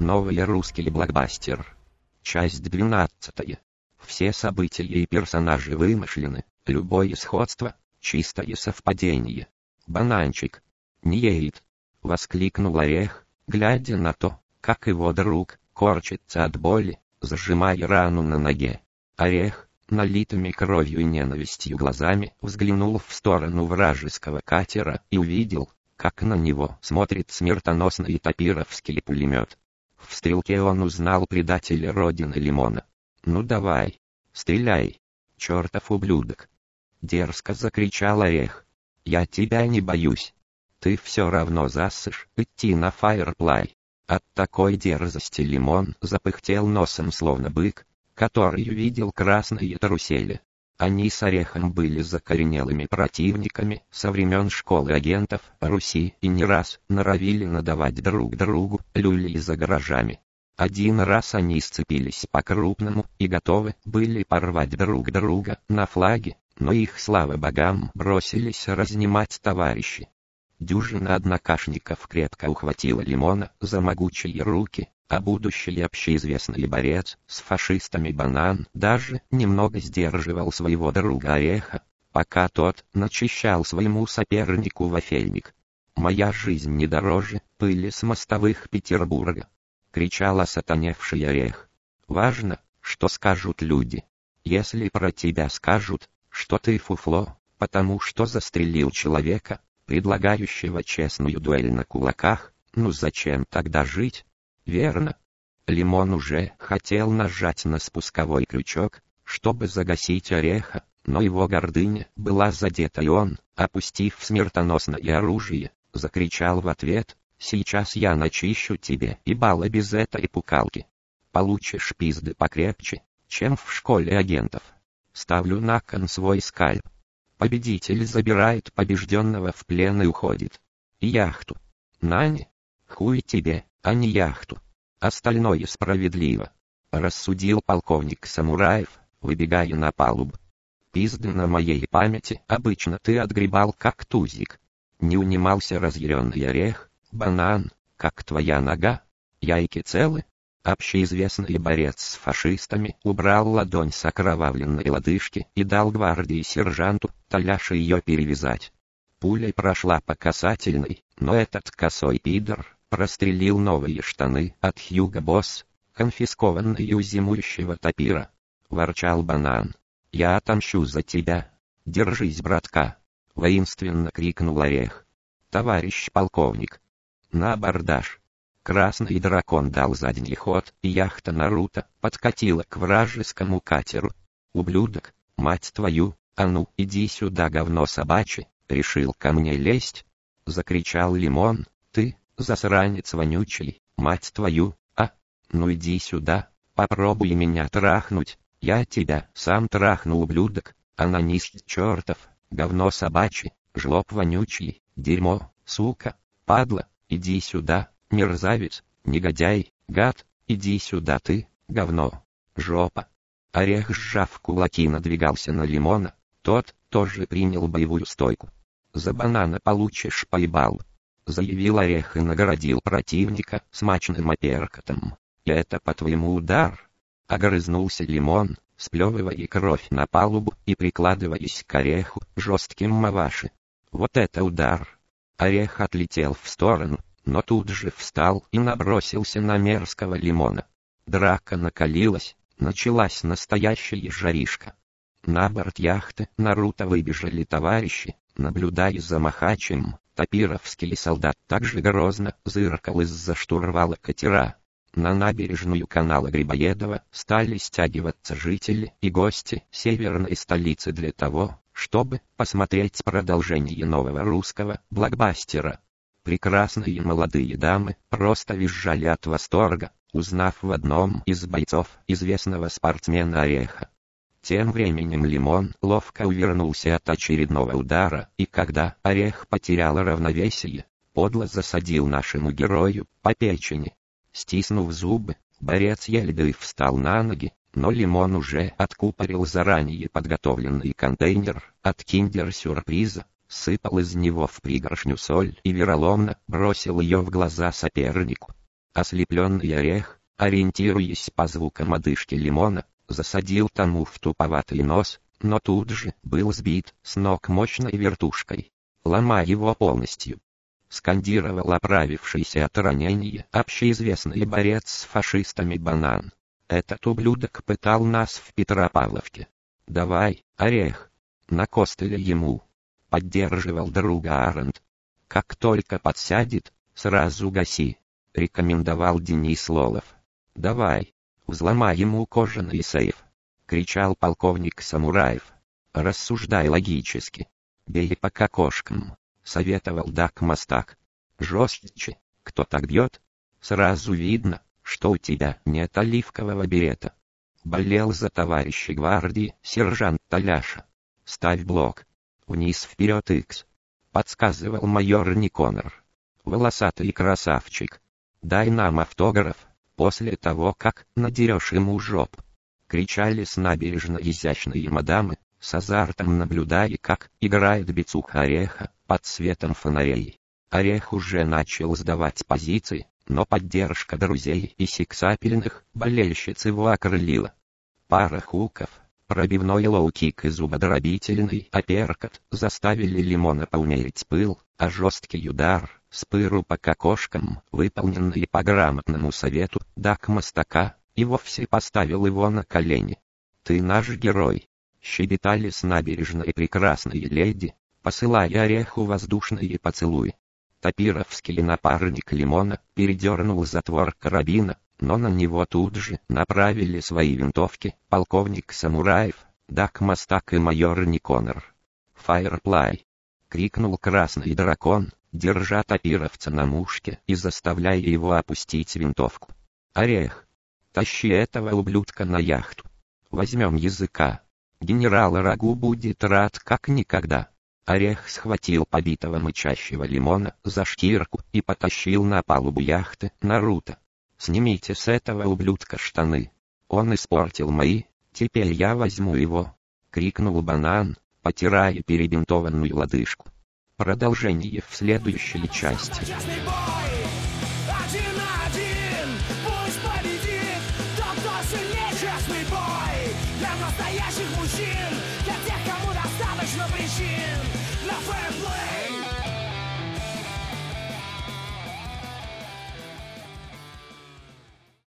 Новый русский блокбастер. Часть 12. Все события и персонажи вымышлены, любое сходство — чистое совпадение. Бананчик. Не едет. Воскликнул Орех, глядя на то, как его друг корчится от боли, зажимая рану на ноге. Орех, налитыми кровью и ненавистью глазами, взглянул в сторону вражеского катера и увидел, как на него смотрит смертоносный топировский пулемет. В стрелке он узнал предателя родины Лимона. «Ну давай, стреляй, чертов ублюдок!» Дерзко закричал Орех. «Я тебя не боюсь. Ты все равно засышь идти на фаерплай». От такой дерзости Лимон запыхтел носом словно бык, который видел красные трусели. Они с Орехом были закоренелыми противниками со времен школы агентов Руси и не раз норовили надавать друг другу люли за гаражами. Один раз они сцепились по-крупному и готовы были порвать друг друга на флаге, но их, слава богам, бросились разнимать товарищи. Дюжина однокашников крепко ухватила Лимона за могучие руки, а будущий общеизвестный борец с фашистами Банан даже немного сдерживал своего друга Ореха, пока тот начищал своему сопернику вафельник. «Моя жизнь не дороже пыли с мостовых Петербурга!» — кричал осатаневший Орех. «Важно, что скажут люди. Если про тебя скажут, что ты фуфло, потому что застрелил человека, предлагающего честную дуэль на кулаках, ну зачем тогда жить?» Верно. Лимон уже хотел нажать на спусковой крючок, чтобы загасить ореха, но его гордыня была задета и он, опустив смертоносное оружие, закричал в ответ, «Сейчас я начищу тебе и бала без этой пукалки. Получишь пизды покрепче, чем в школе агентов. Ставлю на кон свой скальп. Победитель забирает побежденного в плен и уходит. Яхту. Нани, хуй тебе, а не яхту. Остальное справедливо. Рассудил полковник Самураев, выбегая на палубу. Пизды на моей памяти, обычно ты отгребал как тузик. Не унимался разъяренный орех, банан, как твоя нога. Яйки целы? Общеизвестный борец с фашистами убрал ладонь с окровавленной лодыжки и дал гвардии сержанту Таляше ее перевязать. Пуля прошла по касательной, но этот косой пидор прострелил новые штаны от Хьюга Босс, конфискованные у зимующего топира. Ворчал банан. «Я отомщу за тебя. Держись, братка!» Воинственно крикнул орех. «Товарищ полковник!» «На абордаж!» Красный дракон дал задний ход, и яхта Наруто подкатила к вражескому катеру. «Ублюдок, мать твою, а ну иди сюда, говно собачье!» решил ко мне лезть. Закричал Лимон, ты, засранец вонючий, мать твою, а? Ну иди сюда, попробуй меня трахнуть, я тебя сам трахну, ублюдок, анонист чертов, говно собачий, жлоб вонючий, дерьмо, сука, падла, иди сюда, мерзавец, негодяй, гад, иди сюда ты, говно, жопа. Орех, сжав кулаки, надвигался на лимона, тот тоже принял боевую стойку. За банана получишь поебал, заявил Орех и наградил противника смачным оперкотом. И это по-твоему удар? Огрызнулся Лимон, сплевывая кровь на палубу и прикладываясь к Ореху жестким маваши. Вот это удар! Орех отлетел в сторону, но тут же встал и набросился на мерзкого Лимона. Драка накалилась, началась настоящая жаришка. На борт яхты Наруто выбежали товарищи, наблюдая за Махачем, Топировский солдат также грозно зыркал из-за штурвала катера. На набережную канала Грибоедова стали стягиваться жители и гости северной столицы для того, чтобы посмотреть продолжение нового русского блокбастера. Прекрасные молодые дамы просто визжали от восторга, узнав в одном из бойцов известного спортсмена Ореха. Тем временем Лимон ловко увернулся от очередного удара, и когда Орех потерял равновесие, подло засадил нашему герою по печени. Стиснув зубы, борец еле встал на ноги, но Лимон уже откупорил заранее подготовленный контейнер от киндер-сюрприза, сыпал из него в пригоршню соль и вероломно бросил ее в глаза сопернику. Ослепленный орех, ориентируясь по звукам одышки лимона, засадил тому в туповатый нос, но тут же был сбит с ног мощной вертушкой, ломая его полностью. Скандировал оправившийся от ранения общеизвестный борец с фашистами банан. Этот ублюдок пытал нас в Петропавловке. Давай, орех. На костыле ему. Поддерживал друга Арент. Как только подсядет, сразу гаси. Рекомендовал Денис Лолов. Давай, взломай ему кожаный сейф. Кричал полковник Самураев. Рассуждай логически. Бей по кокошкам. Советовал Дак Мастак. Жестче. Кто так бьет? Сразу видно, что у тебя нет оливкового берета. Болел за товарища гвардии сержант Таляша. Ставь блок. Вниз вперед Икс. Подсказывал майор Никонор. Волосатый красавчик. Дай нам автограф, после того как надерешь ему жоп. Кричали с набережной изящные мадамы, с азартом наблюдая как играет бицуха ореха под светом фонарей. Орех уже начал сдавать позиции, но поддержка друзей и сексапельных болельщиц его окрылила. Пара хуков, пробивной лоу-кик и зубодробительный апперкот заставили Лимона поумерить пыл, а жесткий удар, с пыру по кокошкам, выполненный по грамотному совету Дак Мастака, и вовсе поставил его на колени. «Ты наш герой!» — щебетали с набережной прекрасные леди, посылая ореху воздушные поцелуи. Топировский напарник Лимона передернул затвор карабина, но на него тут же направили свои винтовки полковник Самураев, Дак Мастак и майор Никонор. «Фаерплай!» — крикнул красный дракон, держа топировца на мушке и заставляя его опустить винтовку. «Орех! Тащи этого ублюдка на яхту! Возьмем языка! Генерал Рагу будет рад как никогда!» Орех схватил побитого мычащего лимона за шкирку и потащил на палубу яхты Наруто. «Снимите с этого ублюдка штаны. Он испортил мои, теперь я возьму его!» — крикнул банан, потирая перебинтованную лодыжку. Продолжение в следующей части. настоящих мужчин, для тех, кому достаточно причин, для фэрплея.